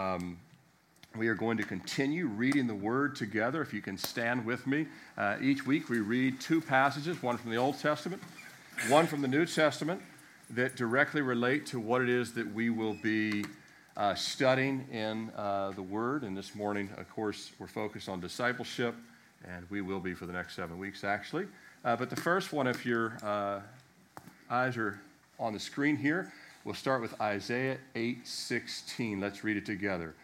Um, we are going to continue reading the Word together. If you can stand with me, uh, each week we read two passages one from the Old Testament, one from the New Testament, that directly relate to what it is that we will be uh, studying in uh, the Word. And this morning, of course, we're focused on discipleship, and we will be for the next seven weeks, actually. Uh, but the first one, if your uh, eyes are on the screen here, we'll start with Isaiah 8:16. Let's read it together.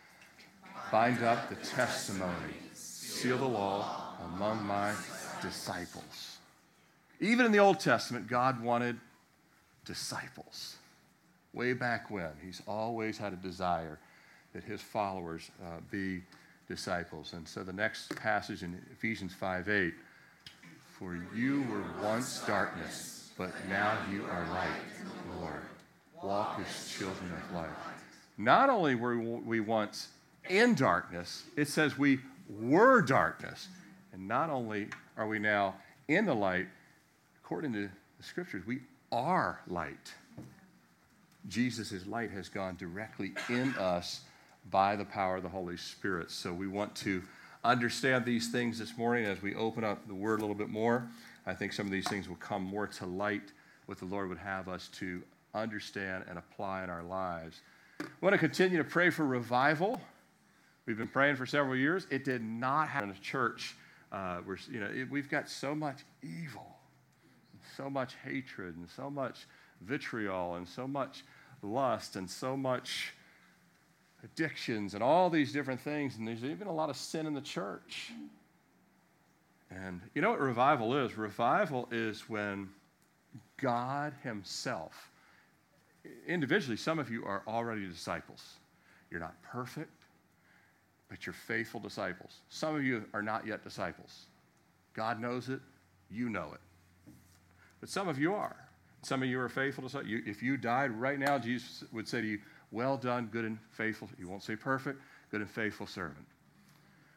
Bind up the testimony, seal the law among my disciples. Even in the Old Testament, God wanted disciples. Way back when, He's always had a desire that His followers uh, be disciples. And so the next passage in Ephesians 5 8 For you were once darkness, but now you are light, Lord. Walk as children of light. Not only were we once in darkness, it says we were darkness. And not only are we now in the light, according to the scriptures, we are light. Jesus' light has gone directly in us by the power of the Holy Spirit. So we want to understand these things this morning as we open up the Word a little bit more. I think some of these things will come more to light what the Lord would have us to understand and apply in our lives. I want to continue to pray for revival. We've been praying for several years. It did not happen in a church. Uh, we're, you know, it, we've got so much evil, so much hatred, and so much vitriol, and so much lust, and so much addictions, and all these different things. And there's even a lot of sin in the church. And you know what revival is? Revival is when God Himself, individually, some of you are already disciples. You're not perfect but you're faithful disciples. Some of you are not yet disciples. God knows it, you know it. But some of you are. Some of you are faithful disciples. You, if you died right now, Jesus would say to you, Well done, good and faithful. He won't say perfect, good and faithful servant.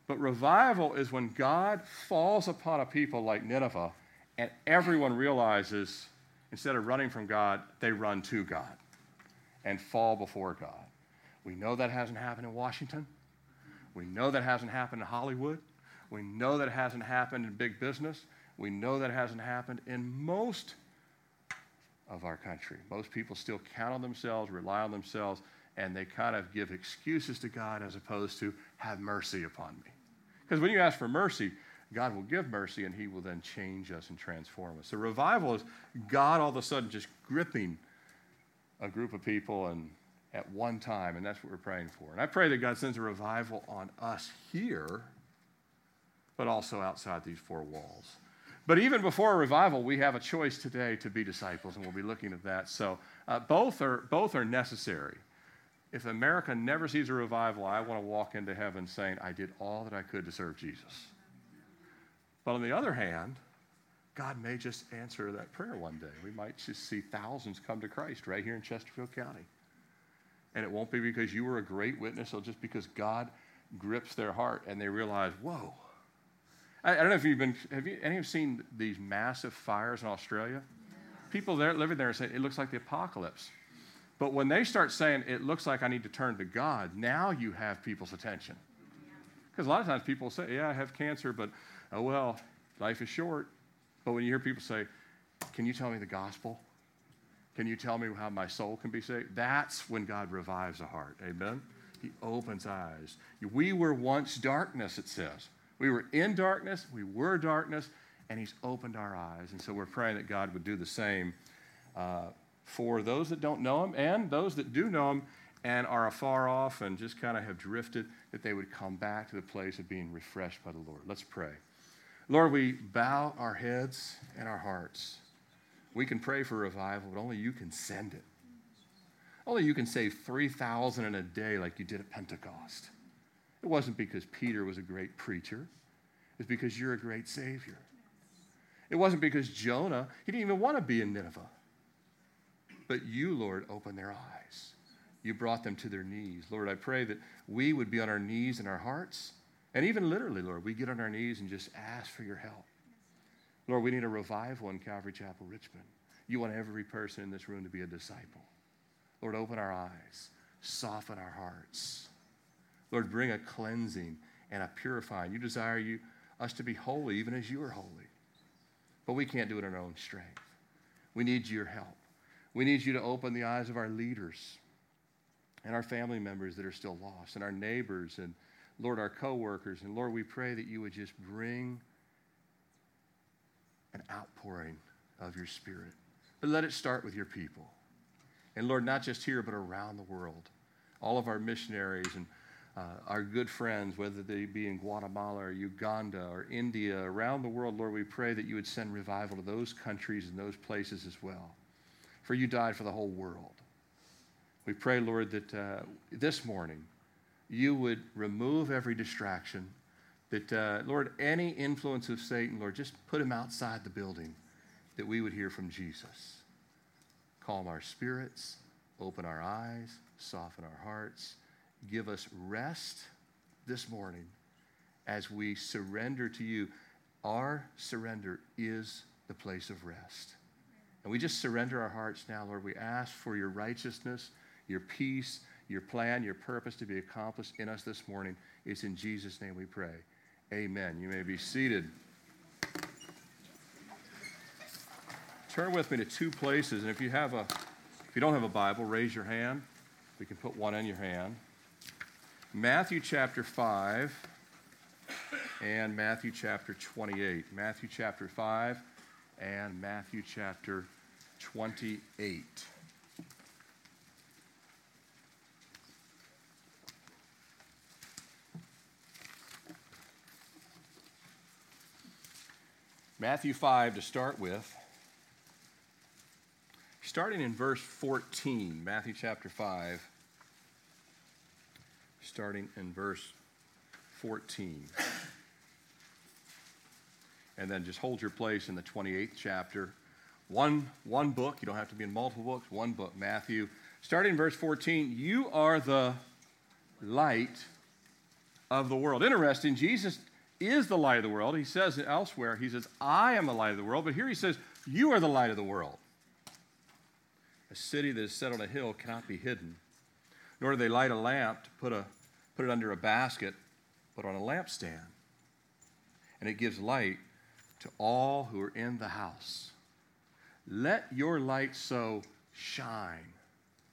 But revival is when God falls upon a people like Nineveh and everyone realizes instead of running from God, they run to God and fall before God. We know that hasn't happened in Washington. We know that hasn't happened in Hollywood. We know that hasn't happened in big business. We know that hasn't happened in most of our country. Most people still count on themselves, rely on themselves, and they kind of give excuses to God as opposed to have mercy upon me. Because when you ask for mercy, God will give mercy and he will then change us and transform us. So revival is God all of a sudden just gripping a group of people and at one time, and that's what we're praying for. And I pray that God sends a revival on us here, but also outside these four walls. But even before a revival, we have a choice today to be disciples, and we'll be looking at that. So uh, both, are, both are necessary. If America never sees a revival, I want to walk into heaven saying, I did all that I could to serve Jesus. But on the other hand, God may just answer that prayer one day. We might just see thousands come to Christ right here in Chesterfield County. And it won't be because you were a great witness, or just because God grips their heart and they realize, whoa. I, I don't know if you've been, have you, any of you seen these massive fires in Australia? People there living there say it looks like the apocalypse. But when they start saying, it looks like I need to turn to God, now you have people's attention. Because a lot of times people say, yeah, I have cancer, but oh well, life is short. But when you hear people say, can you tell me the gospel? Can you tell me how my soul can be saved? That's when God revives a heart. Amen? He opens eyes. We were once darkness, it says. We were in darkness, we were darkness, and He's opened our eyes. And so we're praying that God would do the same uh, for those that don't know Him and those that do know Him and are afar off and just kind of have drifted, that they would come back to the place of being refreshed by the Lord. Let's pray. Lord, we bow our heads and our hearts. We can pray for revival, but only you can send it. Only you can save 3,000 in a day like you did at Pentecost. It wasn't because Peter was a great preacher, it's because you're a great Savior. It wasn't because Jonah, he didn't even want to be in Nineveh. But you, Lord, opened their eyes. You brought them to their knees. Lord, I pray that we would be on our knees in our hearts, and even literally, Lord, we get on our knees and just ask for your help. Lord, we need a revival in Calvary Chapel, Richmond. You want every person in this room to be a disciple. Lord, open our eyes, soften our hearts. Lord, bring a cleansing and a purifying. You desire you, us to be holy, even as you are holy. But we can't do it in our own strength. We need your help. We need you to open the eyes of our leaders and our family members that are still lost, and our neighbors, and Lord, our coworkers. And Lord, we pray that you would just bring an outpouring of your Spirit. But let it start with your people. And Lord, not just here, but around the world. All of our missionaries and uh, our good friends, whether they be in Guatemala or Uganda or India, around the world, Lord, we pray that you would send revival to those countries and those places as well. For you died for the whole world. We pray, Lord, that uh, this morning you would remove every distraction, that, uh, Lord, any influence of Satan, Lord, just put him outside the building, that we would hear from Jesus. Calm our spirits, open our eyes, soften our hearts, give us rest this morning as we surrender to you. Our surrender is the place of rest. And we just surrender our hearts now, Lord. We ask for your righteousness, your peace, your plan, your purpose to be accomplished in us this morning. It's in Jesus' name we pray. Amen. You may be seated. Turn with me to two places, and if you have a if you don't have a Bible, raise your hand. We can put one in your hand. Matthew chapter 5 and Matthew chapter 28. Matthew chapter 5 and Matthew chapter 28. Matthew 5 to start with. Starting in verse 14, Matthew chapter 5, starting in verse 14. And then just hold your place in the 28th chapter. One, one book, you don't have to be in multiple books, one book, Matthew. Starting in verse 14, you are the light of the world. Interesting, Jesus is the light of the world. He says it elsewhere, he says, I am the light of the world. But here he says, You are the light of the world. A city that is set on a hill cannot be hidden. Nor do they light a lamp to put, a, put it under a basket, but on a lampstand. And it gives light to all who are in the house. Let your light so shine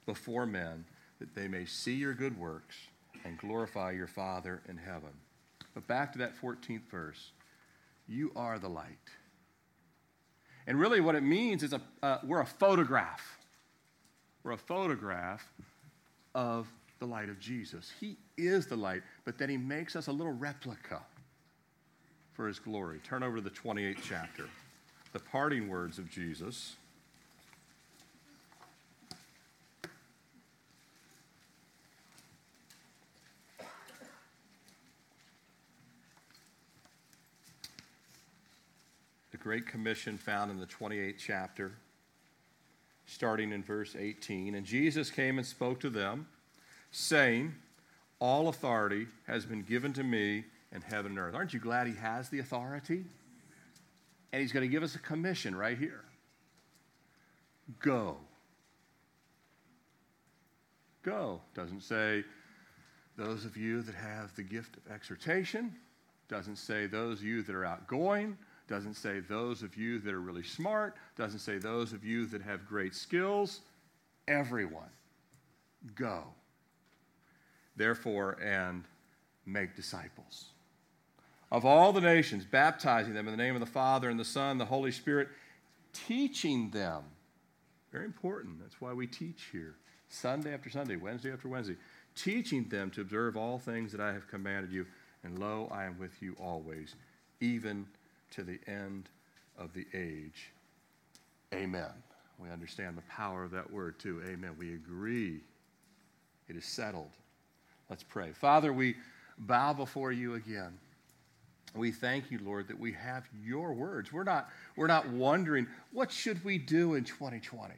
before men that they may see your good works and glorify your Father in heaven. But back to that 14th verse. You are the light. And really, what it means is a, uh, we're a photograph. We're a photograph of the light of Jesus. He is the light, but then he makes us a little replica for his glory. Turn over to the 28th chapter. The parting words of Jesus. Great Commission found in the 28th chapter, starting in verse 18. And Jesus came and spoke to them, saying, All authority has been given to me in heaven and earth. Aren't you glad he has the authority? And he's going to give us a commission right here go. Go. Doesn't say those of you that have the gift of exhortation, doesn't say those of you that are outgoing, doesn't say those of you that are really smart, doesn't say those of you that have great skills. Everyone, go. Therefore, and make disciples of all the nations, baptizing them in the name of the Father and the Son, and the Holy Spirit, teaching them. Very important. That's why we teach here, Sunday after Sunday, Wednesday after Wednesday, teaching them to observe all things that I have commanded you. And lo, I am with you always, even to the end of the age. Amen. We understand the power of that word too. Amen. We agree. It is settled. Let's pray. Father, we bow before you again. We thank you, Lord, that we have your words. We're not, we're not wondering, what should we do in 2020?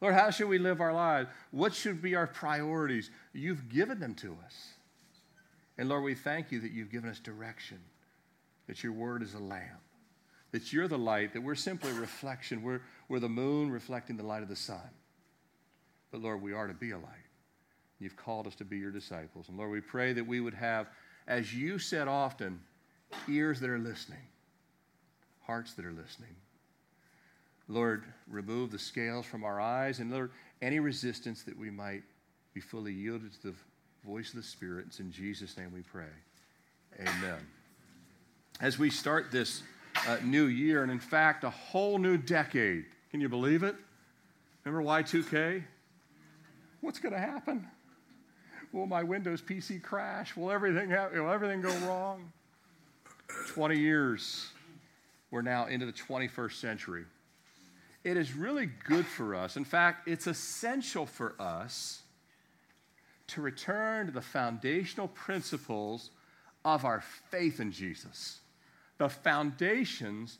Lord, how should we live our lives? What should be our priorities? You've given them to us. And Lord, we thank you that you've given us direction that your word is a lamp, that you're the light, that we're simply a reflection. We're, we're the moon reflecting the light of the sun. But Lord, we are to be a light. You've called us to be your disciples. And Lord, we pray that we would have, as you said often, ears that are listening, hearts that are listening. Lord, remove the scales from our eyes, and Lord, any resistance that we might be fully yielded to the voice of the Spirit. It's in Jesus' name we pray. Amen. As we start this uh, new year, and in fact, a whole new decade, can you believe it? Remember Y2K? What's going to happen? Will my Windows PC crash? Will everything, have, will everything go wrong? 20 years. We're now into the 21st century. It is really good for us. In fact, it's essential for us to return to the foundational principles of our faith in Jesus. The foundations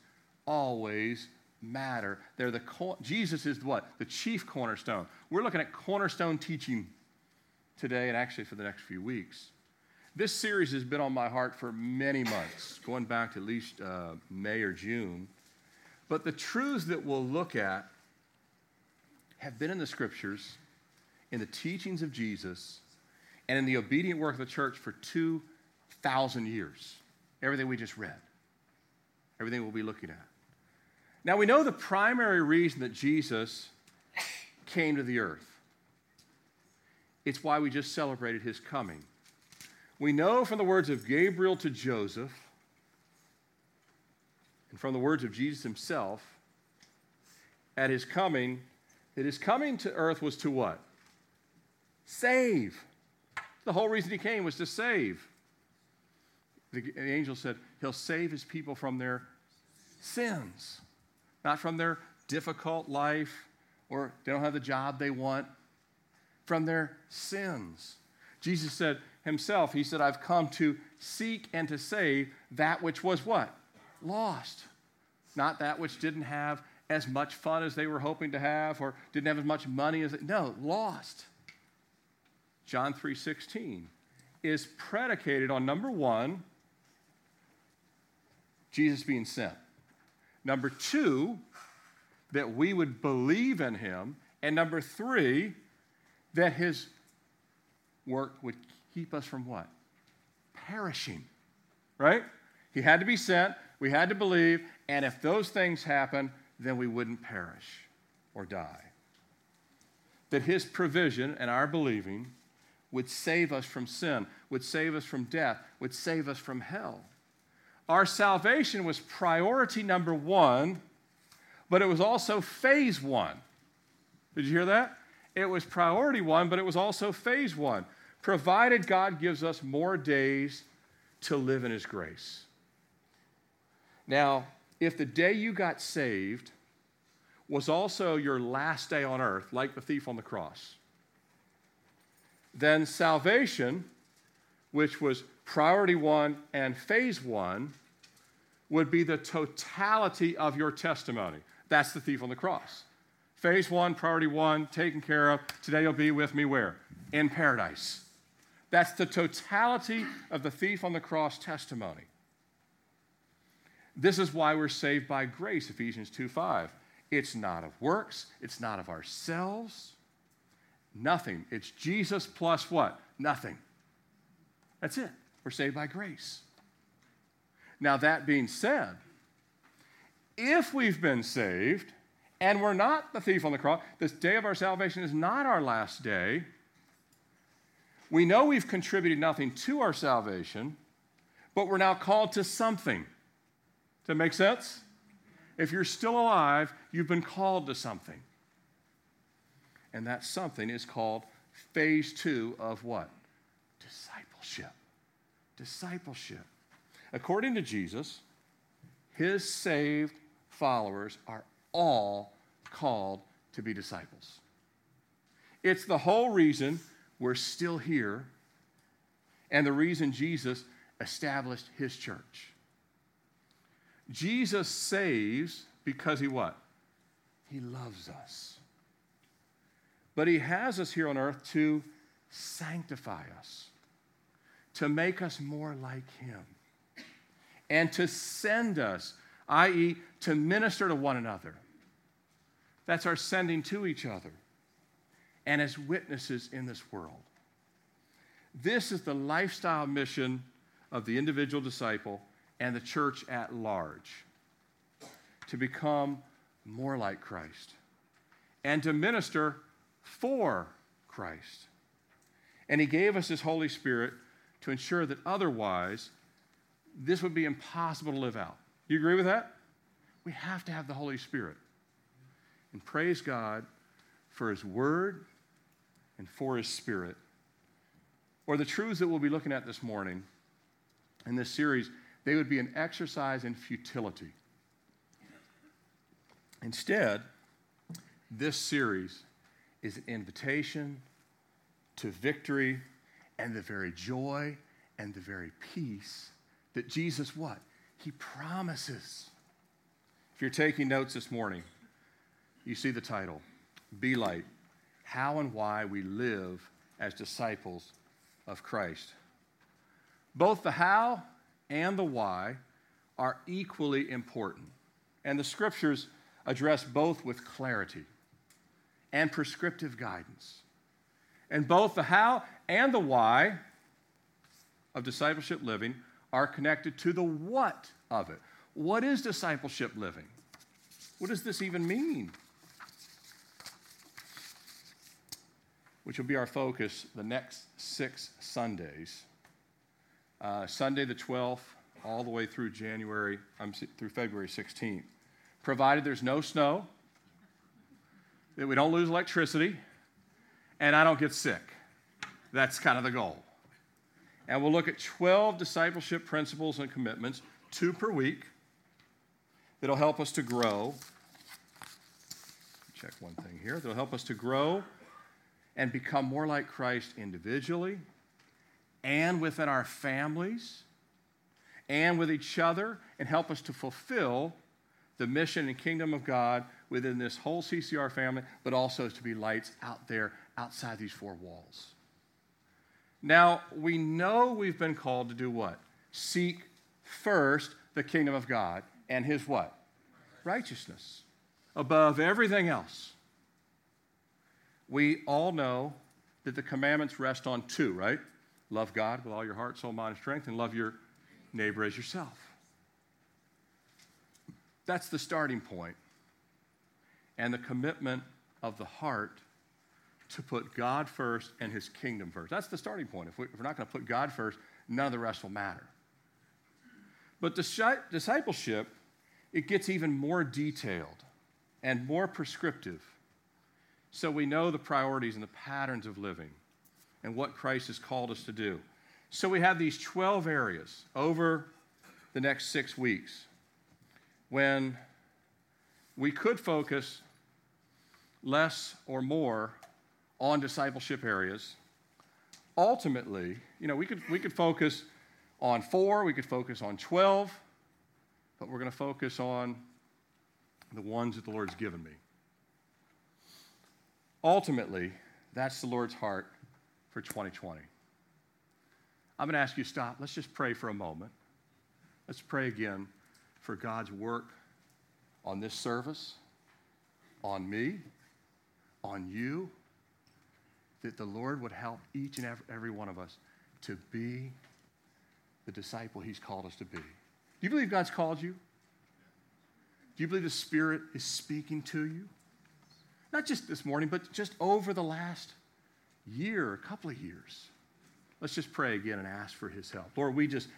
always matter. They're the Jesus is what? The chief cornerstone. We're looking at cornerstone teaching today and actually for the next few weeks. This series has been on my heart for many months, going back to at least uh, May or June. But the truths that we'll look at have been in the scriptures, in the teachings of Jesus, and in the obedient work of the church for 2,000 years. Everything we just read, everything we'll be looking at. Now, we know the primary reason that Jesus came to the earth. It's why we just celebrated his coming. We know from the words of Gabriel to Joseph and from the words of Jesus himself, at his coming, that his coming to earth was to what? Save. The whole reason he came was to save. The, angel said, He'll save his people from their sins, not from their difficult life or they don't have the job they want, from their sins. Jesus said himself, He said, I've come to seek and to save that which was what? lost. Not that which didn't have as much fun as they were hoping to have or didn't have as much money as they, no, lost. John 3:16 is predicated on number 1 Jesus being sent. Number 2 that we would believe in him and number 3 that his work would keep us from what? Perishing. Right? He had to be sent we had to believe, and if those things happen, then we wouldn't perish or die. That his provision and our believing would save us from sin, would save us from death, would save us from hell. Our salvation was priority number one, but it was also phase one. Did you hear that? It was priority one, but it was also phase one, provided God gives us more days to live in his grace. Now, if the day you got saved was also your last day on earth, like the thief on the cross, then salvation, which was priority one and phase one, would be the totality of your testimony. That's the thief on the cross. Phase one, priority one, taken care of. Today you'll be with me where? In paradise. That's the totality of the thief on the cross testimony. This is why we're saved by grace, Ephesians 2 5. It's not of works, it's not of ourselves. Nothing. It's Jesus plus what? Nothing. That's it. We're saved by grace. Now, that being said, if we've been saved and we're not the thief on the cross, this day of our salvation is not our last day. We know we've contributed nothing to our salvation, but we're now called to something Does that make sense? If you're still alive, you've been called to something. And that something is called phase two of what? Discipleship. Discipleship. According to Jesus, his saved followers are all called to be disciples. It's the whole reason we're still here and the reason Jesus established his church. Jesus saves because he what? He loves us. But he has us here on earth to sanctify us, to make us more like him, and to send us, i.e., to minister to one another. That's our sending to each other and as witnesses in this world. This is the lifestyle mission of the individual disciple and the church at large to become more like Christ and to minister for Christ. And He gave us His Holy Spirit to ensure that otherwise this would be impossible to live out. You agree with that? We have to have the Holy Spirit. And praise God for His Word and for His Spirit. Or the truths that we'll be looking at this morning in this series, they would be an exercise in futility. Instead, this series is an invitation to victory and the very joy and the very peace that Jesus what? He promises. If you're taking notes this morning, you see the title Be Light How and Why We Live as Disciples of Christ. Both the how and the why are equally important, and the scriptures address both with clarity and prescriptive guidance. And both the how and the why of discipleship living are connected to the what of it. What is discipleship living? What does this even mean? Which will be our focus the next six Sundays. Uh, Sunday the 12th, all the way through January, um, through February 16th. Provided there's no snow, that we don't lose electricity, and I don't get sick. That's kind of the goal. And we'll look at 12 discipleship principles and commitments, two per week, that'll help us to grow. Check one thing here. That'll help us to grow and become more like Christ individually and within our families and with each other and help us to fulfill the mission and kingdom of God within this whole CCR family, but also to be lights out there outside these four walls. Now, we know we've been called to do what? Seek first the kingdom of God and his what? Righteousness above everything else. We all know that the commandments rest on two, right? Love God with all your heart, soul, mind, and strength, and love your neighbor as yourself. That's the starting point. And the commitment of the heart to put God first and his kingdom first. That's the starting point. If, we, are not going to put God first, none of the rest will matter. But discipleship, it gets even more detailed and more prescriptive. So we know the priorities and the patterns of living and what Christ has called us to do. So we have these 12 areas over the next six weeks when we could focus less or more on discipleship areas. Ultimately, you know, we could, we could focus on four, we could focus on 12, but we're going to focus on the ones that the Lord's given me. Ultimately, that's the Lord's heart for 2020. I'm going to ask you to stop. Let's just pray for a moment. Let's pray again for God's work on this service, on me, on you, that the Lord would help each and every one of us to be the disciple He's called us to be. Do you believe God's called you? Do you believe the Spirit is speaking to you? Not just this morning, but just over the last year, a couple of years. Let's just pray again and ask for His help. Lord, we just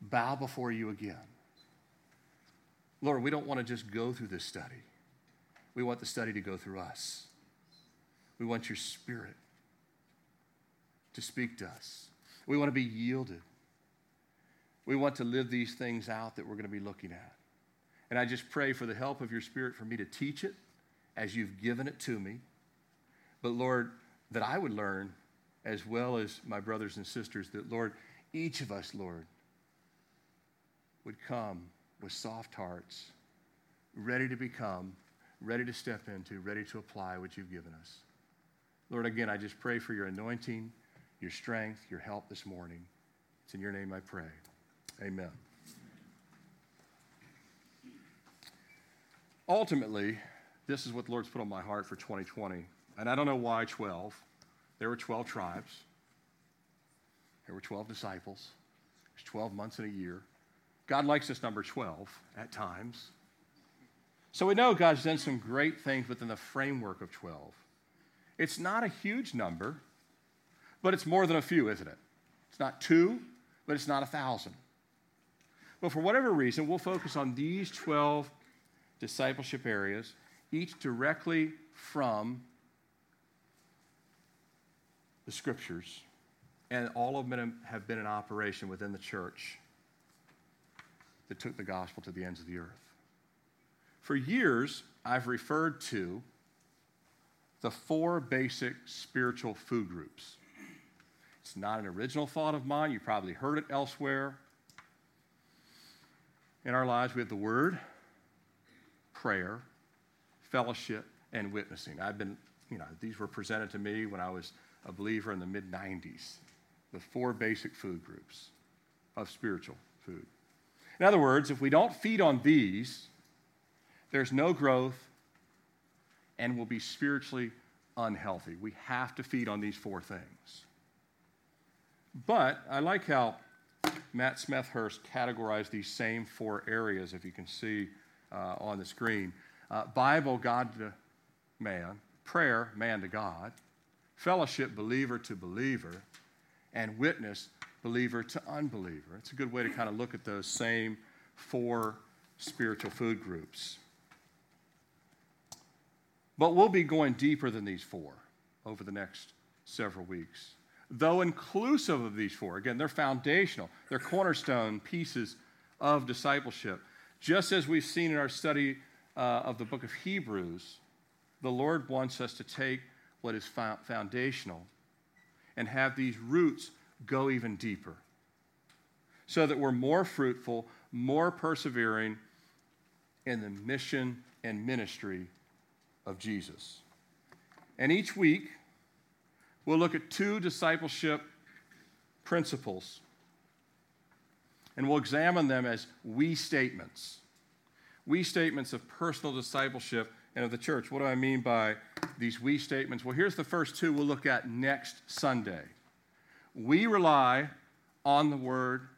bow before you again. Lord, we don't want to just go through this study. We want the study to go through us. We want your spirit to speak to us. We want to be yielded. We want to live these things out that we're going to be looking at. And I just pray for the help of your spirit for me to teach it as you've given it to me. But Lord, that I would learn as well as my brothers and sisters that, Lord, each of us, Lord, would come with soft hearts, ready to become, ready to step into, ready to apply what you've given us. Lord, again, I just pray for your anointing, your strength, your help this morning. It's in your name I pray. Amen. Ultimately, this is what the Lord's put on my heart for 2020. And I don't know why 12. There were 12 tribes. There were 12 disciples. There's 12 months in a year. God likes this number 12 at times. So we know God's done some great things within the framework of 12. It's not a huge number, but it's more than a few, isn't it? It's not two, but it's not a thousand. But for whatever reason, we'll focus on these 12 discipleship areas, each directly from the scriptures, and all of them have been in operation within the church that took the gospel to the ends of the earth. For years, I've referred to the four basic spiritual food groups. It's not an original thought of mine. You probably heard it elsewhere. In our lives, we have the Word, prayer, fellowship, and witnessing. I've been, you know, these were presented to me when I was a believer in the mid 90s. The four basic food groups of spiritual food. In other words, if we don't feed on these, there's no growth and we'll be spiritually unhealthy. We have to feed on these four things. But I like how Matt Smethurst categorized these same four areas, if you can see uh, on the screen uh, Bible, God to man, prayer, man to God, fellowship, believer to believer, and witness, believer to unbeliever. It's a good way to kind of look at those same four spiritual food groups. But we'll be going deeper than these four over the next several weeks. Though inclusive of these four, again, they're foundational, they're cornerstone pieces of discipleship. Just as we've seen in our study uh, of the book of Hebrews, the Lord wants us to take what is foundational and have these roots go even deeper so that we're more fruitful, more persevering in the mission and ministry of Jesus. And each week, we'll look at two discipleship principles and we'll examine them as we statements. We statements of personal discipleship and of the church. What do I mean by these we statements? Well, here's the first two we'll look at next Sunday. We rely on the Word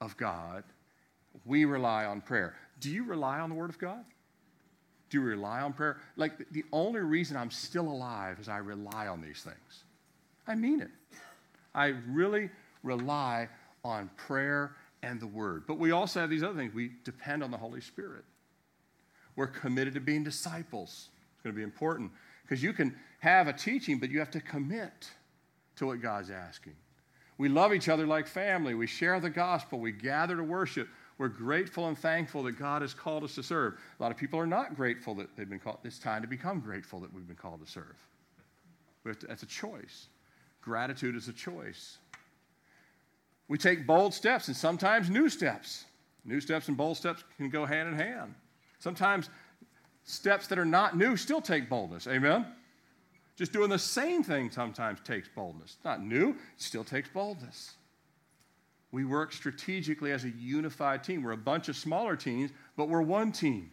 of God, we rely on prayer. Do you rely on the Word of God? Do you rely on prayer? Like, the only reason I'm still alive is I rely on these things. I mean it. I really rely on prayer and the Word. But we also have these other things. We depend on the Holy Spirit. We're committed to being disciples. It's going to be important because you can have a teaching, but you have to commit to what God's asking. We love each other like family. We share the gospel. We gather to worship. We're grateful and thankful that God has called us to serve. A lot of people are not grateful that they've been called. It's time to become grateful that we've been called to serve. To, that's a choice. Gratitude is a choice. We take bold steps and sometimes new steps. New steps and bold steps can go hand in hand. Sometimes steps that are not new still take boldness. Amen? Just doing the same thing sometimes takes boldness. It's not new, it still takes boldness. We work strategically as a unified team. We're a bunch of smaller teams, but we're one team.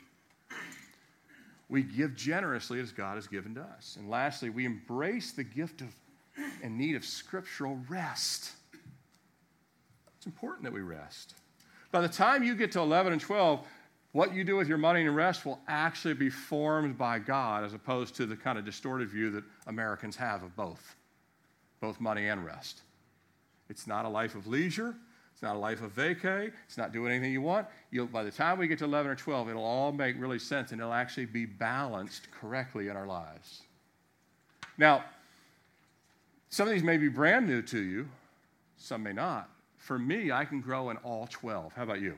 We give generously as God has given to us. And lastly, we embrace the gift of and need of scriptural rest. It's important that we rest. By the time you get to 11 and 12, what you do with your money and rest will actually be formed by God as opposed to the kind of distorted view that Americans have of both, both money and rest. It's not a life of leisure. It's not a life of vacay. It's not doing anything you want. You'll, by the time we get to 11 or 12, it'll all make really sense and it'll actually be balanced correctly in our lives. Now, some of these may be brand new to you, some may not. For me, I can grow in all 12. How about you?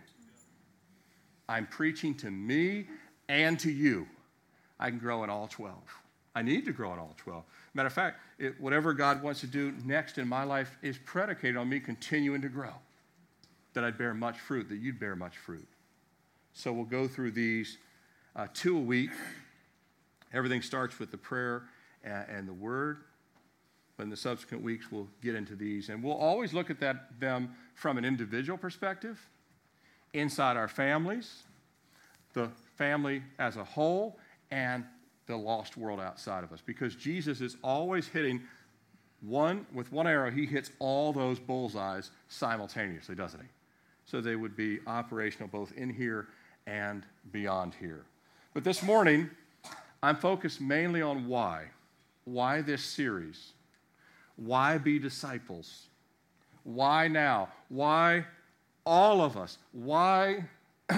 I'm preaching to me and to you. I can grow in all 12. I need to grow in all 12. Matter of fact, it, whatever God wants to do next in my life is predicated on me continuing to grow, that I'd bear much fruit, that you'd bear much fruit. So we'll go through these uh, two a week. Everything starts with the prayer and, and the word. But in the subsequent weeks, we'll get into these. And we'll always look at that, them from an individual perspective inside our families, the family as a whole, and the lost world outside of us. Because Jesus is always hitting one with one arrow, he hits all those bullseyes simultaneously, doesn't he? So they would be operational both in here and beyond here. But this morning, I'm focused mainly on why. Why this series? Why be disciples? Why now? Why all of us? Why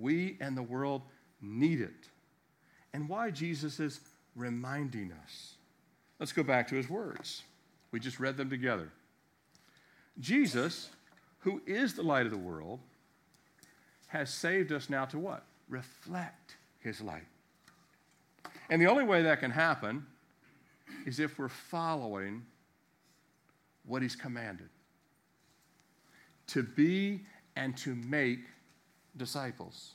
we and the world need it? And why Jesus is reminding us. Let's go back to his words. We just read them together. Jesus, who is the light of the world, has saved us now to what? Reflect his light. And the only way that can happen is if we're following what he's commanded to be and to make disciples.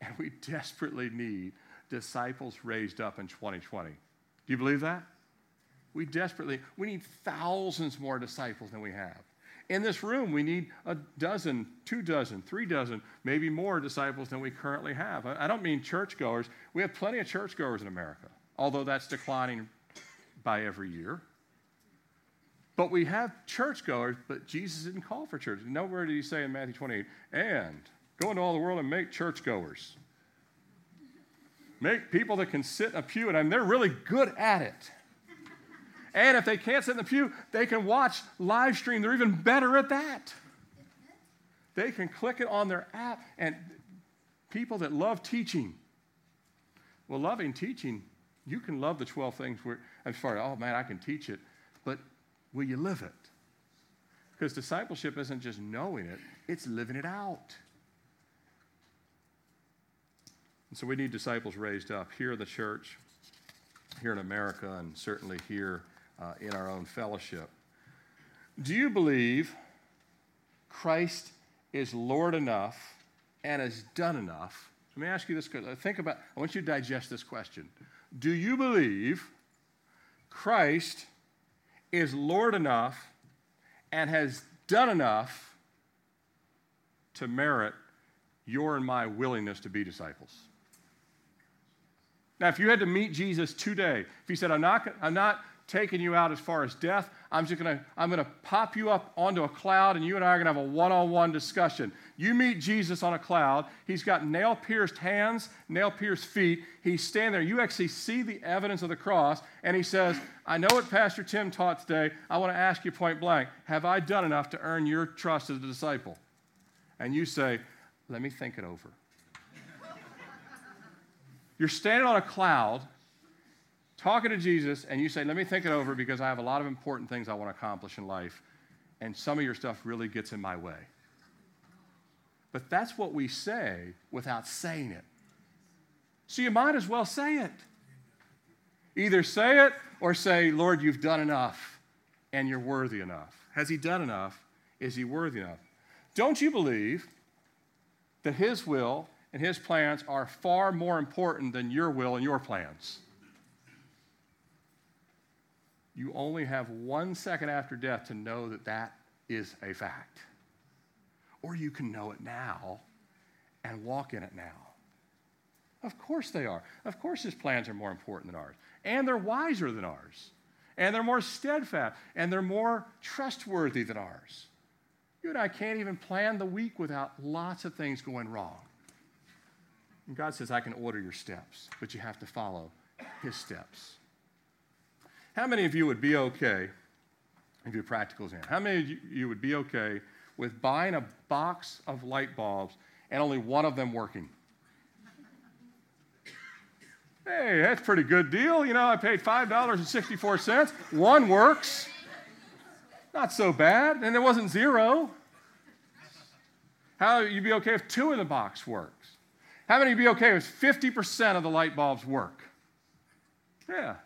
And we desperately need disciples raised up in 2020. Do you believe that? We desperately, we need thousands more disciples than we have. In this room, we need a dozen, two dozen, three dozen, maybe more disciples than we currently have. I don't mean churchgoers. We have plenty of churchgoers in America, although that's declining by every year. But we have churchgoers, but Jesus didn't call for church. Nowhere did he say in Matthew 28, and go into all the world and make churchgoers. Make people that can sit in a pew, and I mean, they're really good at it. And if they can't sit in the pew, they can watch live stream. They're even better at that. They can click it on their app, and people that love teaching. Well, loving teaching, you can love the 12 things where, I'm sorry, oh man, I can teach it, but will you live it? Because discipleship isn't just knowing it, it's living it out. And so we need disciples raised up here in the church, here in America, and certainly here uh, in our own fellowship. Do you believe Christ is Lord enough and has done enough? Let me ask you this question. Think about, I want you to digest this question. Do you believe Christ is Lord enough and has done enough to merit your and my willingness to be disciples? Now, if you had to meet Jesus today, if he said, I'm not, I'm not taking you out as far as death, I'm just gonna, I'm gonna pop you up onto a cloud and you and I are gonna have a one-on-one discussion. You meet Jesus on a cloud, he's got nail-pierced hands, nail-pierced feet, he's standing there. You actually see the evidence of the cross, and he says, I know what Pastor Tim taught today. I want to ask you point blank, have I done enough to earn your trust as a disciple? And you say, let me think it over. You're standing on a cloud talking to Jesus, and you say, Let me think it over because I have a lot of important things I want to accomplish in life, and some of your stuff really gets in my way. But that's what we say without saying it. So you might as well say it. Either say it or say, Lord, you've done enough and you're worthy enough. Has He done enough? Is He worthy enough? Don't you believe that His will and his plans are far more important than your will and your plans. You only have one second after death to know that that is a fact. Or you can know it now and walk in it now. Of course they are. Of course his plans are more important than ours. And they're wiser than ours. And they're more steadfast. And they're more trustworthy than ours. You and I can't even plan the week without lots of things going wrong. And God says, I can order your steps, but you have to follow his steps. How many of you would be okay, if you're practical how many of you would be okay with buying a box of light bulbs and only one of them working? Hey, that's a pretty good deal. You know, I paid $5.64. One works. Not so bad. And it wasn't zero. How you be okay if two in the box works? How many be okay if 50% of the light bulbs work? Yeah,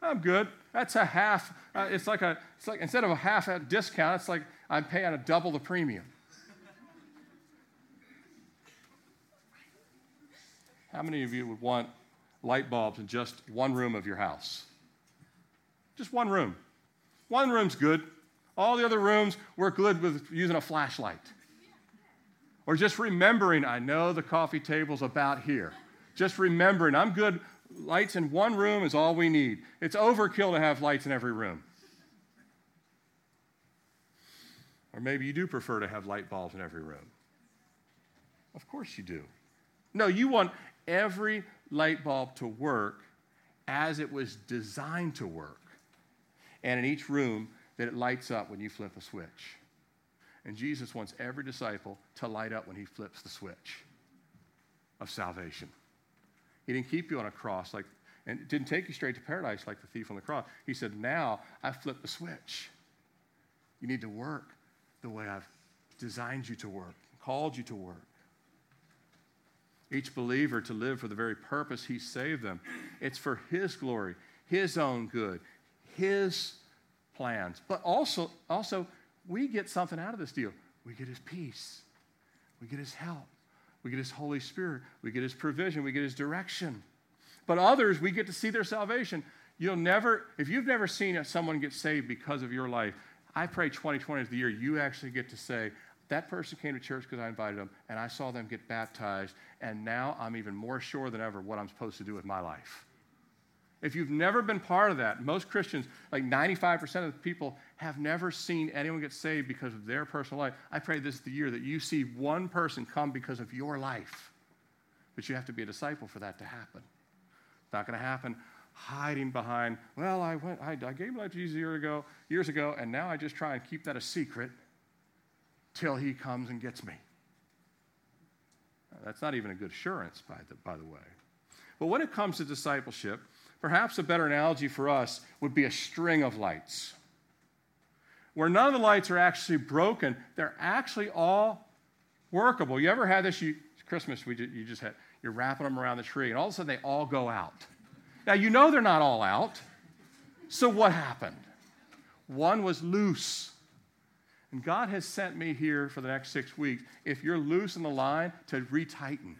I'm good. That's a half. Uh, it's like a. It's like instead of a half a discount, it's like I'm paying a double the premium. How many of you would want light bulbs in just one room of your house? Just one room. One room's good. All the other rooms, work good with using a flashlight. Or just remembering, I know the coffee table's about here. Just remembering, I'm good lights in one room is all we need. It's overkill to have lights in every room. Or maybe you do prefer to have light bulbs in every room. Of course you do. No, you want every light bulb to work as it was designed to work. And in each room, that it lights up when you flip a switch. And Jesus wants every disciple to light up when he flips the switch of salvation. He didn't keep you on a cross like, and it didn't take you straight to paradise like the thief on the cross. He said, Now I flip the switch. You need to work the way I've designed you to work, called you to work. Each believer to live for the very purpose he saved them. It's for his glory, his own good, his plans. But also, also, we get something out of this deal. We get his peace. We get his help. We get his Holy Spirit. We get his provision. We get his direction. But others, we get to see their salvation. You'll never, if you've never seen someone get saved because of your life, I pray 2020 is the year you actually get to say, that person came to church because I invited them, and I saw them get baptized, and now I'm even more sure than ever what I'm supposed to do with my life. If you've never been part of that, most Christians, like 95% of the people, have never seen anyone get saved because of their personal life. I pray this is the year that you see one person come because of your life. But you have to be a disciple for that to happen. It's not going to happen hiding behind, well, I, went, I, I gave my life to Jesus years ago, years ago, and now I just try and keep that a secret till he comes and gets me. That's not even a good assurance, by the, by the way. But when it comes to discipleship, Perhaps a better analogy for us would be a string of lights, where none of the lights are actually broken. They're actually all workable. You ever had this? You, Christmas, we, you just had, you're wrapping them around the tree, and all of a sudden they all go out. Now, you know they're not all out. So, what happened? One was loose. And God has sent me here for the next six weeks, if you're loose in the line, to retighten.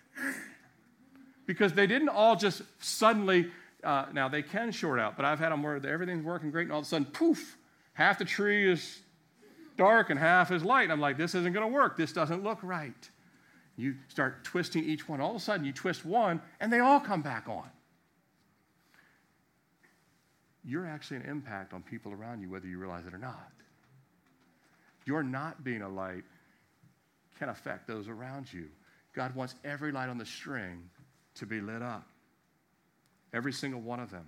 Because they didn't all just suddenly uh, now, they can short out, but I've had them where everything's working great, and all of a sudden, poof, half the tree is dark and half is light. I'm like, this isn't going to work. This doesn't look right. You start twisting each one. All of a sudden, you twist one, and they all come back on. You're actually an impact on people around you, whether you realize it or not. Your not being a light can affect those around you. God wants every light on the string to be lit up. Every single one of them.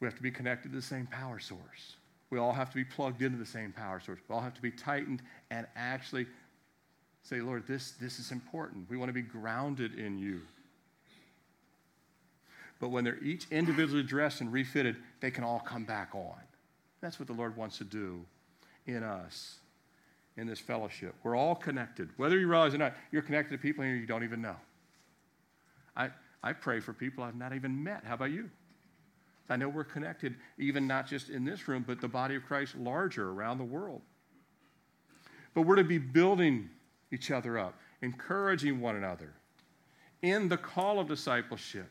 We have to be connected to the same power source. We all have to be plugged into the same power source. We all have to be tightened and actually say, Lord, this, this is important. We want to be grounded in you. But when they're each individually dressed and refitted, they can all come back on. That's what the Lord wants to do in us, in this fellowship. We're all connected. Whether you realize it or not, you're connected to people you don't even know. I, I pray for people I've not even met. How about you? I know we're connected, even not just in this room, but the body of Christ larger around the world. But we're to be building each other up, encouraging one another in the call of discipleship.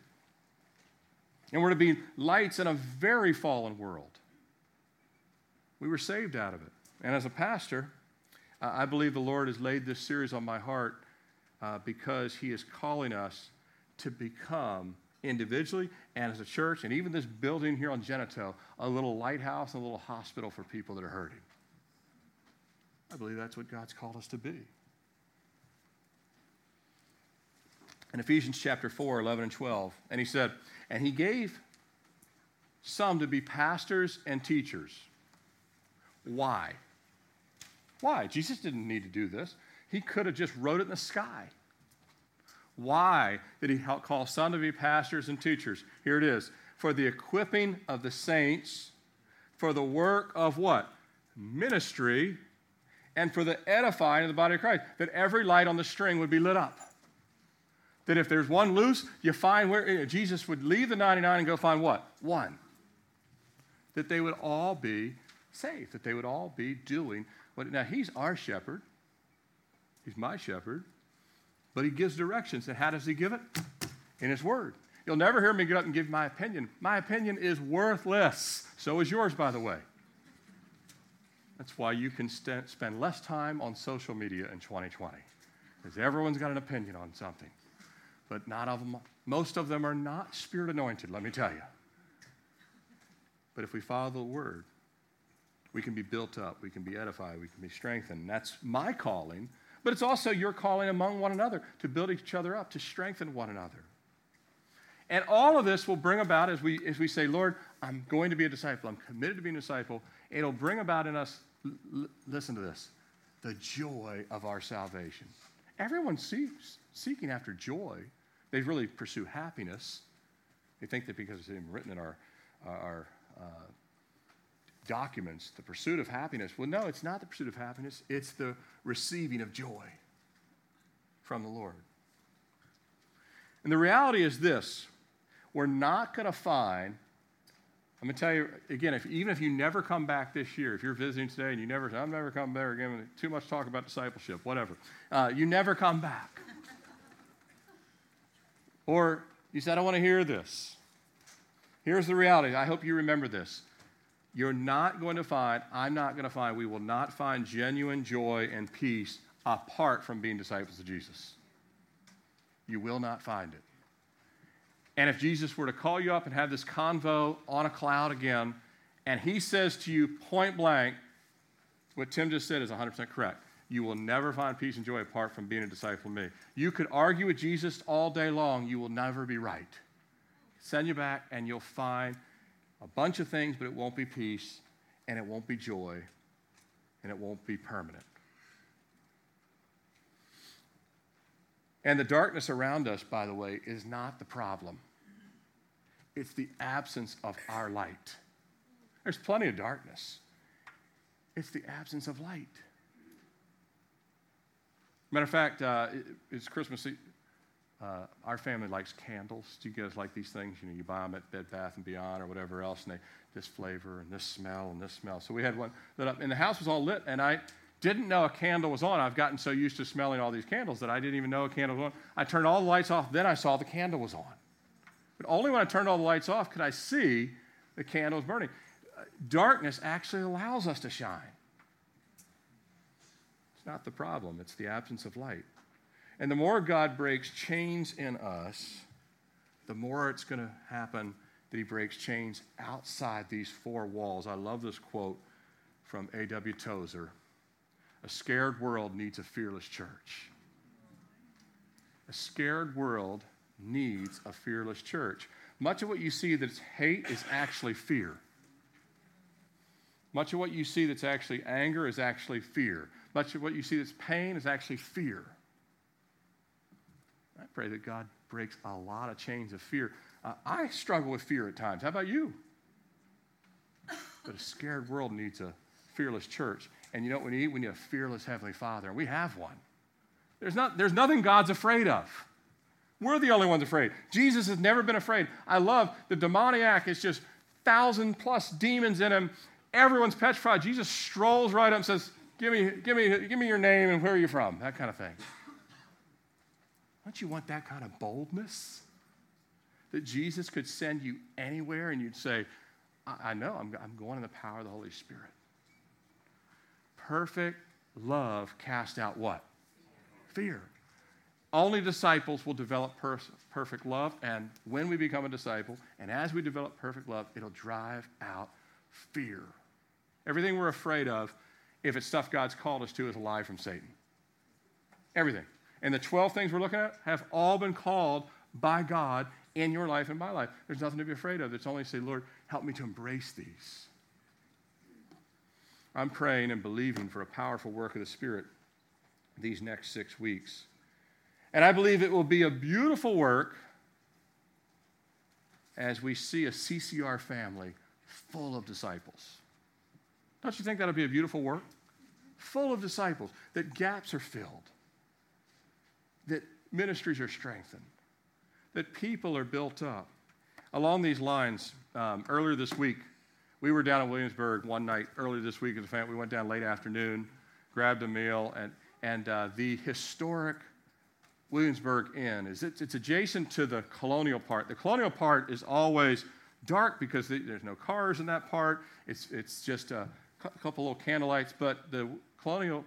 And we're to be lights in a very fallen world. We were saved out of it. And as a pastor, I believe the Lord has laid this series on my heart uh, because He is calling us to become individually and as a church, and even this building here on Genito, a little lighthouse, a little hospital for people that are hurting. I believe that's what God's called us to be. In Ephesians chapter 4, 11 and 12, and he said, And he gave some to be pastors and teachers. Why? Why? Jesus didn't need to do this. He could have just wrote it in the sky. Why did he call some to be pastors and teachers? Here it is for the equipping of the saints, for the work of what? Ministry, and for the edifying of the body of Christ. That every light on the string would be lit up. That if there's one loose, you find where eh, Jesus would leave the 99 and go find what? One. That they would all be saved, that they would all be doing what. Now, he's our shepherd, he's my shepherd but he gives directions. And how does he give it? In his word. You'll never hear me get up and give my opinion. My opinion is worthless. So is yours, by the way. That's why you can st- spend less time on social media in 2020, because everyone's got an opinion on something. But not of them, most of them are not spirit anointed, let me tell you. But if we follow the word, We can be built up, we can be edified, we can be strengthened. That's my calling, but it's also your calling among one another to build each other up, to strengthen one another. And all of this will bring about as we, as we say, Lord, I'm going to be a disciple. I'm committed to being a disciple. It'll bring about in us, l- listen to this, the joy of our salvation. Everyone seeks, seeking after joy. They really pursue happiness. They think that because it's even written in our, our uh, documents, the pursuit of happiness. Well, no, it's not the pursuit of happiness, it's the receiving of joy from the Lord. And the reality is this we're not going to find, I'm going to tell you again, if, even if you never come back this year, if you're visiting today and you never, I'm never coming back again, too much talk about discipleship, whatever, uh, you never come back. or you said, I want to hear this. Here's the reality. I hope you remember this. You're not going to find, I'm not going to find, we will not find genuine joy and peace apart from being disciples of Jesus. You will not find it. And if Jesus were to call you up and have this convo on a cloud again, and he says to you point blank, what Tim just said is 100% correct. You will never find peace and joy apart from being a disciple of me. You could argue with Jesus all day long, you will never be right. Send you back, and you'll find a bunch of things, but it won't be peace, and it won't be joy, and it won't be permanent. And the darkness around us, by the way, is not the problem. It's the absence of our light. There's plenty of darkness. It's the absence of light. Matter of fact, uh, it's Christmas. Uh, our family likes candles. Do you guys like these things? You know, you buy them at Bed Bath and Beyond or whatever else, and they this flavor and this smell and this smell. So we had one lit up, and the house was all lit, and I didn't know a candle was on. I've gotten so used to smelling all these candles that I didn't even know a candle was on. I turned all the lights off, then I saw the candle was on. But only when I turned all the lights off could I see the candle was burning. Darkness actually allows us to shine. It's not the problem, it's the absence of light. And the more God breaks chains in us, the more it's going to happen that He breaks chains outside these four walls. I love this quote from A.W. Tozer. A scared world needs a fearless church. A scared world needs a fearless church. Much of what you see that's hate is actually fear. Much of what you see that's actually anger is actually fear. Much of what you see that's pain is actually fear. I pray that God breaks a lot of chains of fear. Uh, I struggle with fear at times. How about you? But a scared world needs a fearless church. And you know what we need? We need a fearless Heavenly Father, and we have one. There's, not, there's nothing God's afraid of. We're the only ones afraid. Jesus has never been afraid. I love the demoniac it's just thousand plus demons in him. Everyone's petrified. Jesus strolls right up and says, Give me, give me, give me your name and where are you from? That kind of thing. Don't you want that kind of boldness? That Jesus could send you anywhere and you'd say, I, I know, I'm, I'm going in the power of the Holy Spirit perfect love cast out what? Fear. Only disciples will develop per- perfect love, and when we become a disciple, and as we develop perfect love, it'll drive out fear. Everything we're afraid of, if it's stuff God's called us to, is a lie from Satan. Everything. And the 12 things we're looking at have all been called by God in your life and my life. There's nothing to be afraid of. It's only to say, Lord, help me to embrace these. I'm praying and believing for a powerful work of the Spirit these next six weeks. And I believe it will be a beautiful work as we see a CCR family full of disciples. Don't you think that'll be a beautiful work? Full of disciples, that gaps are filled, that ministries are strengthened, that people are built up. Along these lines, um, earlier this week, we were down in Williamsburg one night earlier this week a family. We went down late afternoon, grabbed a meal, and, and uh, the historic Williamsburg Inn is it's, it's adjacent to the colonial part. The colonial part is always dark because there's no cars in that part. It's, it's just a couple little candlelights, but the colonial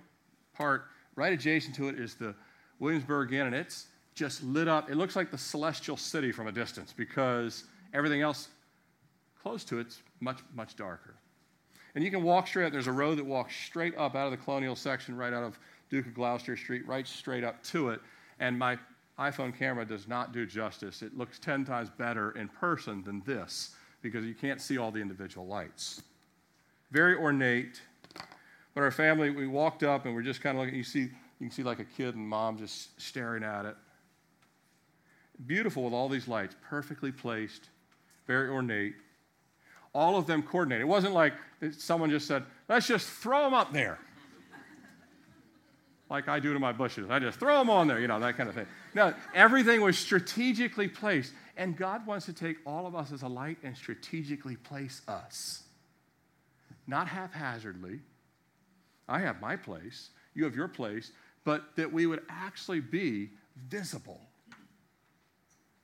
part right adjacent to it is the Williamsburg Inn, and it's just lit up. It looks like the celestial city from a distance because everything else close to it's much, much darker. And you can walk straight up. There's a road that walks straight up out of the colonial section, right out of Duke of Gloucester Street, right straight up to it. And my iPhone camera does not do justice. It looks 10 times better in person than this because you can't see all the individual lights. Very ornate. But our family, we walked up and we're just kind of looking. You see, you can see like a kid and mom just staring at it. Beautiful with all these lights, perfectly placed, very ornate. All of them coordinated. It wasn't like someone just said, let's just throw them up there like I do to my bushes. I just throw them on there, you know, that kind of thing. No, everything was strategically placed. And God wants to take all of us as a light and strategically place us. Not haphazardly. I have my place, you have your place, but that we would actually be visible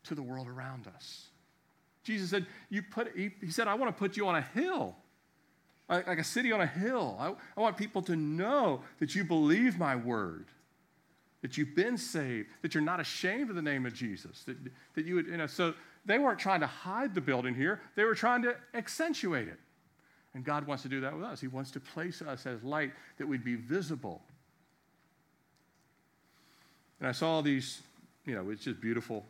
to the world around us. Jesus said, you put, he, he said, I want to put you on a hill like, a city on a hill. I, I want people to know that you believe my word, that you've been saved, that you're not ashamed of the name of Jesus. That, that you would, you know, so they weren't trying to hide the building here, they were trying to accentuate it. And God wants to do that with us. He wants to place us as light that we'd be visible. And I saw these, you know, it's just beautiful.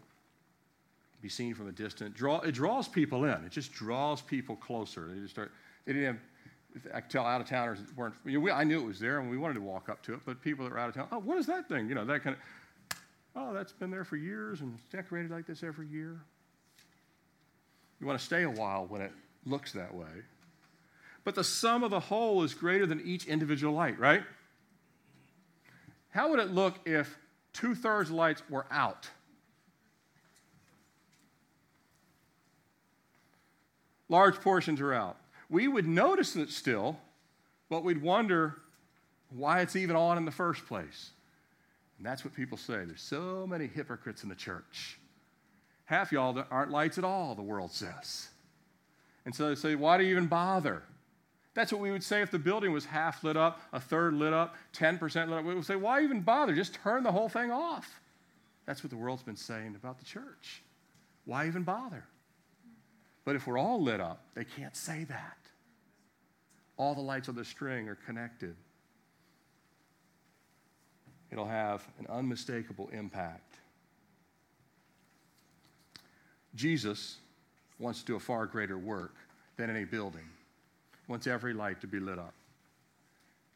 Be seen from a distance. Draw, it draws people in. It just draws people closer. They just start. They didn't have I could tell out of towners weren't, you know, we, I knew it was there and we wanted to walk up to it, but people that were out of town, oh, what is that thing? You know, that kind of, oh, that's been there for years and it's decorated like this every year. You want to stay a while when it looks that way. But the sum of the whole is greater than each individual light, right? How would it look if two thirds lights were out? Large portions are out we would notice it still, but we'd wonder why it's even on in the first place. And that's what people say. There's so many hypocrites in the church. Half y'all aren't lights at all, the world says. And so they say, why do you even bother? That's what we would say if the building was half lit up, a third lit up, 10% lit up. We would say, why even bother? Just turn the whole thing off. That's what the world's been saying about the church. Why even bother? But if we're all lit up, they can't say that. All the lights on the string are connected. It'll have an unmistakable impact. Jesus wants to do a far greater work than any building. Wants every light to be lit up.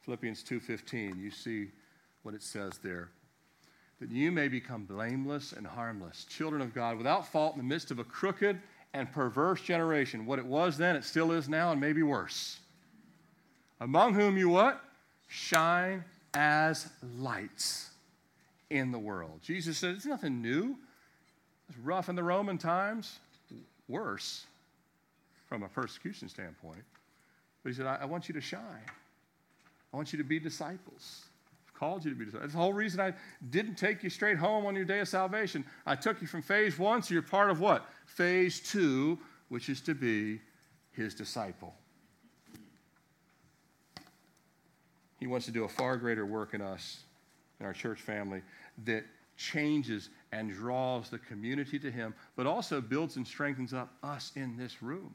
Philippians 2:15, you see what it says there. That you may become blameless and harmless, children of God, without fault in the midst of a crooked and perverse generation. What it was then, it still is now, and maybe worse. Among whom you what? Shine as lights in the world. Jesus said, it's nothing new. It's rough in the Roman times, worse from a persecution standpoint. But he said, I, I want you to shine. I want you to be disciples I've called you to be disciples. That's the whole reason I didn't take you straight home on your day of salvation. I took you from phase one, so you're part of what? Phase two, which is to be his disciple. He wants to do a far greater work in us, in our church family, that changes and draws the community to him, but also builds and strengthens up us in this room.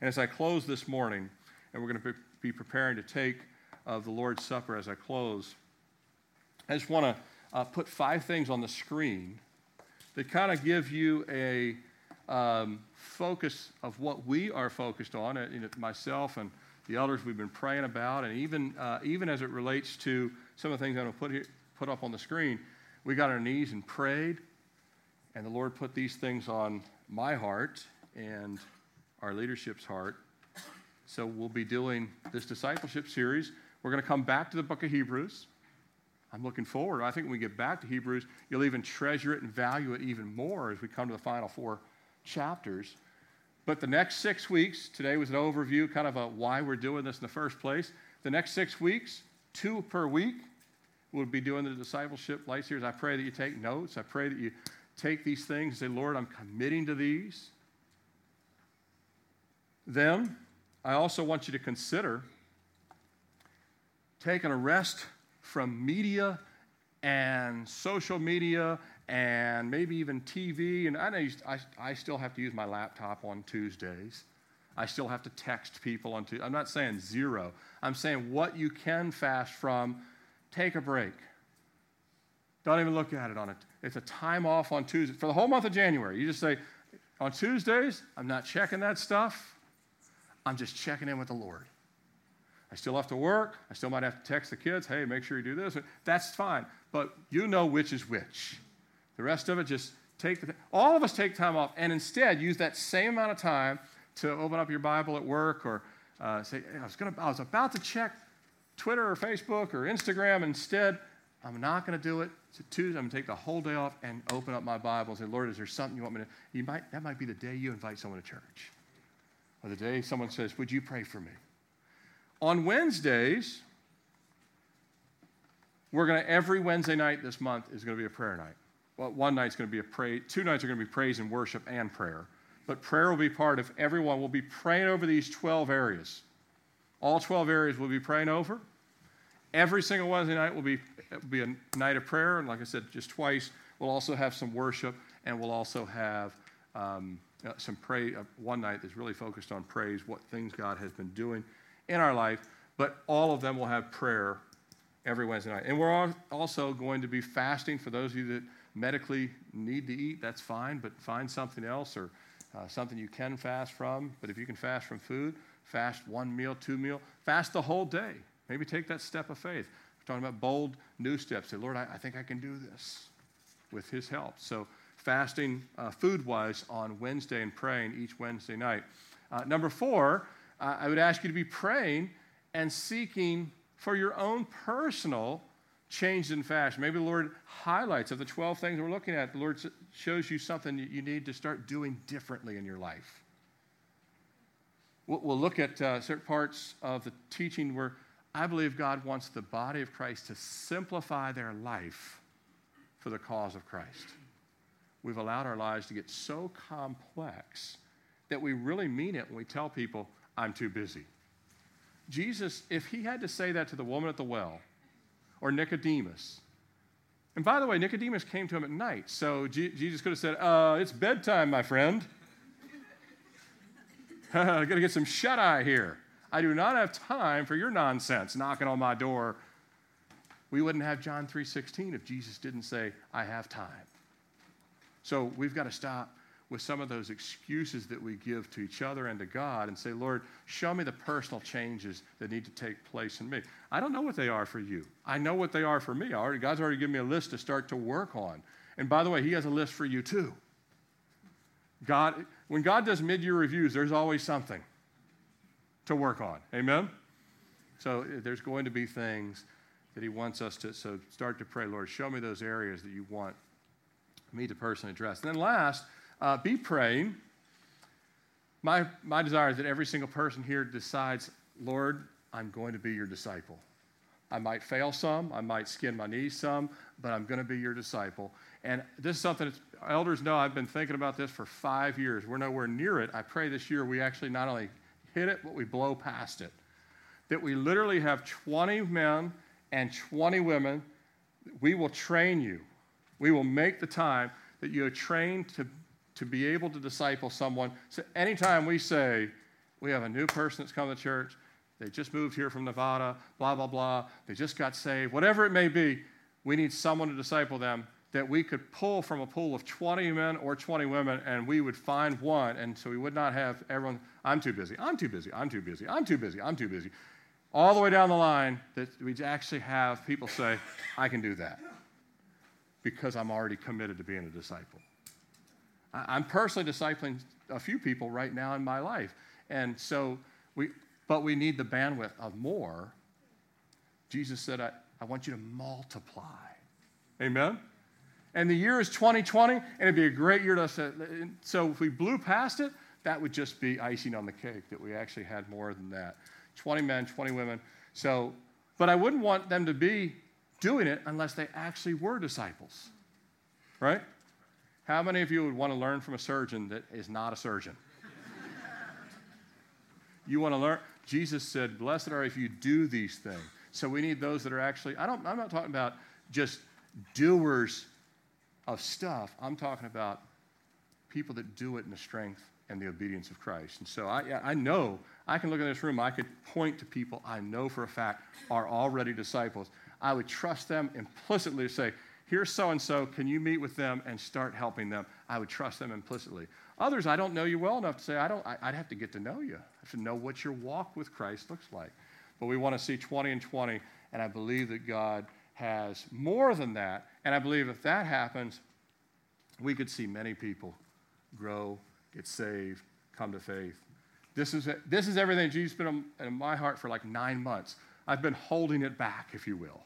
And as I close this morning, and we're going to be preparing to take of the Lord's Supper as I close, I just want to uh, put five things on the screen that kind of give you a um, focus of what we are focused on. Uh, you know, myself and the elders we've been praying about, and even uh, even as it relates to some of the things I'm going to put here, put up on the screen, we got on our knees and prayed, and the Lord put these things on my heart and our leadership's heart. So we'll be doing this discipleship series we're going to come back to the book of Hebrews. I'm looking forward. I think when we get back to Hebrews, you'll even treasure it and value it even more as we come to the final four chapters. But the next six weeks, today was an overview, kind of a why we're doing this in the first place. The next six weeks, two per week, we'll be doing the discipleship light series. I pray that you take notes. I pray that you take these things and say, Lord, I'm committing to these. Then, I also want you to consider taken a rest from media and social media and maybe even TV. And I know I, I still have to use my laptop on Tuesdays. I still have to text people on Tuesday. I'm not saying zero. I'm saying what you can fast from, take a break. Don't even look at it on it. It's a time off on Tuesday. For the whole month of January, you just say, on Tuesdays, I'm not checking that stuff. I'm just checking in with the Lord. I still have to work. I still might have to text the kids, hey, make sure you do this. That's fine. But you know which is which. The rest of it, just take the, all of us take time off and instead use that same amount of time to open up your Bible at work or uh, say, I was, gonna, I was about to check Twitter or Facebook or Instagram. Instead, I'm not going to do it. It's a Tuesday. I'm going to take the whole day off and open up my Bible and say, Lord, is there something you want me to? You might, that might be the day you invite someone to church. Or the day someone says, Would you pray for me? On Wednesdays, we're going to, every Wednesday night this month is going to be a prayer night. Well, one night's going to be a pray, two nights are going to be praise and worship and prayer. But prayer will be part of everyone. We'll be praying over these 12 areas. All 12 areas we'll be praying over. Every single Wednesday night will be, will be a night of prayer. And like I said, just twice. We'll also have some worship, and we'll also have um, uh, some pray. Uh, one night that's really focused on praise, what things God has been doing in our life. But all of them will have prayer every Wednesday night. And we're also going to be fasting for those of you that medically need to eat. That's fine, but find something else or uh, something you can fast from. But if you can fast from food, fast one meal, two meal, fast the whole day. Maybe take that step of faith. We're talking about bold new steps. Say, Lord, I, I think I can do this with His help. So fasting uh, food-wise on Wednesday and praying each Wednesday night. Uh, number four, uh, I would ask you to be praying and seeking for your own personal change in fashion. Maybe the Lord highlights of the 12 things we're looking at, the Lord shows you something you need to start doing differently in your life. We'll look at uh, certain parts of the teaching where I believe God wants the body of Christ to simplify their life for the cause of Christ. We've allowed our lives to get so complex that we really mean it when we tell people, I'm too busy. Jesus, if he had to say that to the woman at the well, or Nicodemus. And by the way, Nicodemus came to him at night, so G- Jesus could have said, uh, It's bedtime, my friend. I got to get some shut eye here. I do not have time for your nonsense knocking on my door. We wouldn't have John 3:16 if Jesus didn't say, I have time. So we've got to stop with some of those excuses that we give to each other and to God and say, Lord, show me the personal changes that need to take place in me. I don't know what they are for you. I know what they are for me. Already, God's already given me a list to start to work on. And by the way, He has a list for you too. God, when God does mid-year reviews, there's always something to work on. Amen? So eh, there's going to be things that He wants us to so start to pray, Lord, show me those areas that you want me to personally address. And then last, uh, be praying. My, my desire is that every single person here decides, Lord, I'm going to be your disciple. I might fail some, I might skin my knees some, but I'm going to be your disciple. And this is something that elders know I've been thinking about this for five years. We're nowhere near it. I pray this year we actually not only hit it, but we blow past it. That we literally have 20 men and 20 women. We will train you. We will make the time that you are trained to to be able to disciple someone. So anytime we say, we have a new person that's come to church, they just moved here from Nevada, blah, blah, blah, they just got saved, whatever it may be, we need someone to disciple them that we could pull from a pool of 20 men or 20 women and we would find one. And so we would not have everyone, I'm too busy, I'm too busy, I'm too busy, I'm too busy, I'm too busy. All the way down the line, that we actually have people say, I can do that because I'm already committed to being a disciple. I'm personally discipling a few people right now in my life. And so we, but we need the bandwidth of more. Jesus said, I, I want you to multiply. Amen? And the year is 2020, and it'd be a great year to so if we blew past it, that would just be icing on the cake, that we actually had more than that. 20 men, 20 women. So, but I wouldn't want them to be doing it unless they actually were disciples. Right? How many of you would want to learn from a surgeon that is not a surgeon? you want to learn? Jesus said, Blessed are if you do these things. So we need those that are actually, I don't, I'm not talking about just doers of stuff. I'm talking about people that do it in the strength and the obedience of Christ. And so I, I know, I can look in this room, I could point to people I know for a fact are already disciples. I would trust them implicitly to say, here's so and so, can you meet with them and start helping them? I would trust them implicitly. Others, I don't know you well enough to say, I don't, I, would have to get to know you. I to know what your walk with Christ looks like. But we want to see 20 and 20, and I believe that God has more than that. And I believe if that happens, we could see many people grow, get saved, come to faith. This is, this is everything Jesus has been in my heart for like nine months. I've been holding it back, if you will,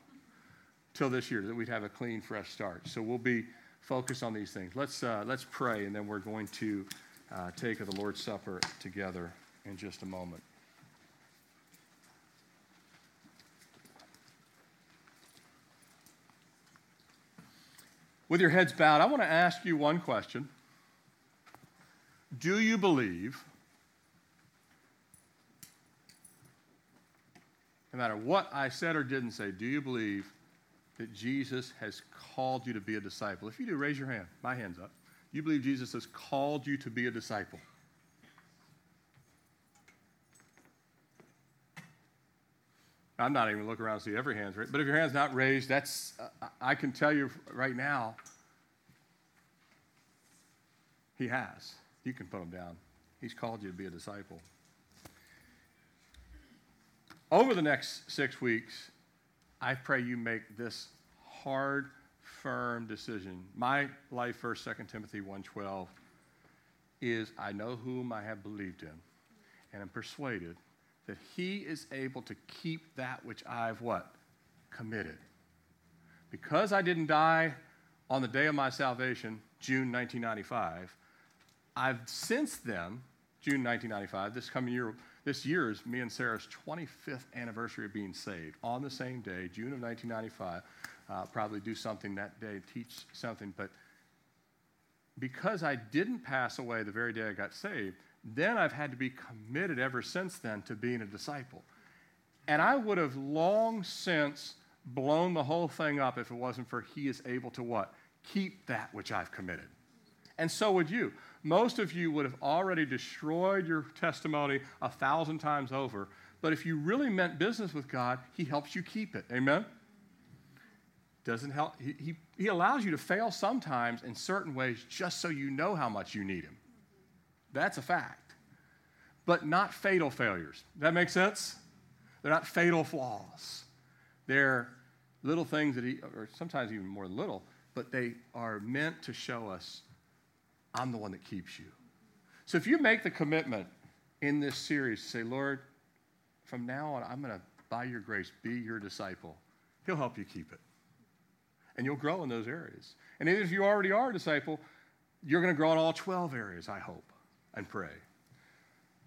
till this year, that we'd have a clean, fresh start. So we'll be focused on these things. Let's, uh, let's pray, and then we're going to uh, take the Lord's Supper together in just a moment. With your heads bowed, I want to ask you one question. Do you believe, no matter what I said or didn't say, do you believe that Jesus has called you to be a disciple? If you do, raise your hand. My hand's up. You believe Jesus has called you to be a disciple? I'm not even looking around to see every hand's raised. But if your hand's not raised, that's, uh, I can tell you right now, he has. You can put him down. He's called you to be a disciple. Over the next six weeks, I pray you make this hard, firm decision. My life verse, 2 Timothy 1.12, is I know whom I have believed in, and am persuaded that he is able to keep that which I've what? Committed. Because I didn't die on the day of my salvation, June 1995, I've since then, June 1995, this coming year, this year is me and Sarah's 25th anniversary of being saved. On the same day, June of 1995, uh, probably do something that day, teach something. But because I didn't pass away the very day I got saved, then I've had to be committed ever since then to being a disciple. And I would have long since blown the whole thing up if it wasn't for He is able to what? Keep that which I've committed. And so would you. Most of you would have already destroyed your testimony a thousand times over. But if you really meant business with God, He helps you keep it. Amen? Doesn't help. He, he, he allows you to fail sometimes in certain ways just so you know how much you need Him. That's a fact. But not fatal failures. That make sense? They're not fatal flaws. They're little things that He, or sometimes even more little, but they are meant to show us I'm the one that keeps you. So if you make the commitment in this series to say, Lord, from now on, I'm going to, by your grace, be your disciple, He'll help you keep it. And you'll grow in those areas. And if you already are a disciple, you're going to grow in all 12 areas, I hope, and pray.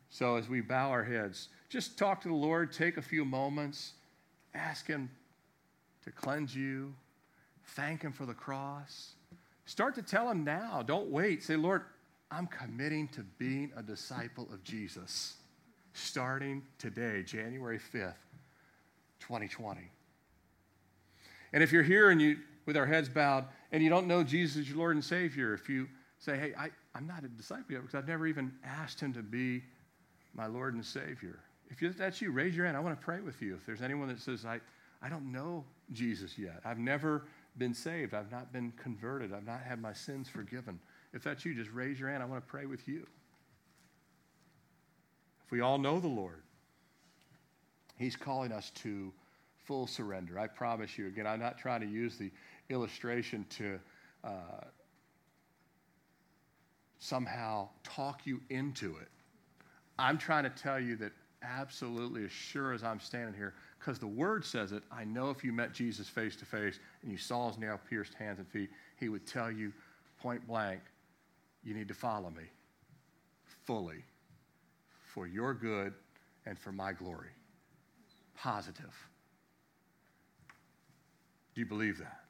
So as we bow our heads, just talk to the Lord, take a few moments, ask Him to cleanse you, thank Him for the cross. Start to tell him now. Don't wait. Say, Lord, I'm committing to being a disciple of Jesus starting today, January 5th, 2020. And if you're here and you, with our heads bowed, and you don't know Jesus as your Lord and Savior, if you say, hey, I, I'm not a disciple yet because I've never even asked him to be my Lord and Savior. If that's you, raise your hand. I want to pray with you. If there's anyone that says, I, I don't know Jesus yet, I've never been saved. I've not been converted. I've not had my sins forgiven. If that's you, just raise your hand. I want to pray with you. If we all know the Lord, He's calling us to full surrender. I promise you. Again, I'm not trying to use the illustration to uh, somehow talk you into it. I'm trying to tell you that absolutely, as sure as I'm standing here, because the word says it. I know if you met Jesus face to face and you saw his nail pierced hands and feet, he would tell you point blank, you need to follow me fully for your good and for my glory. Positive. Do you believe that?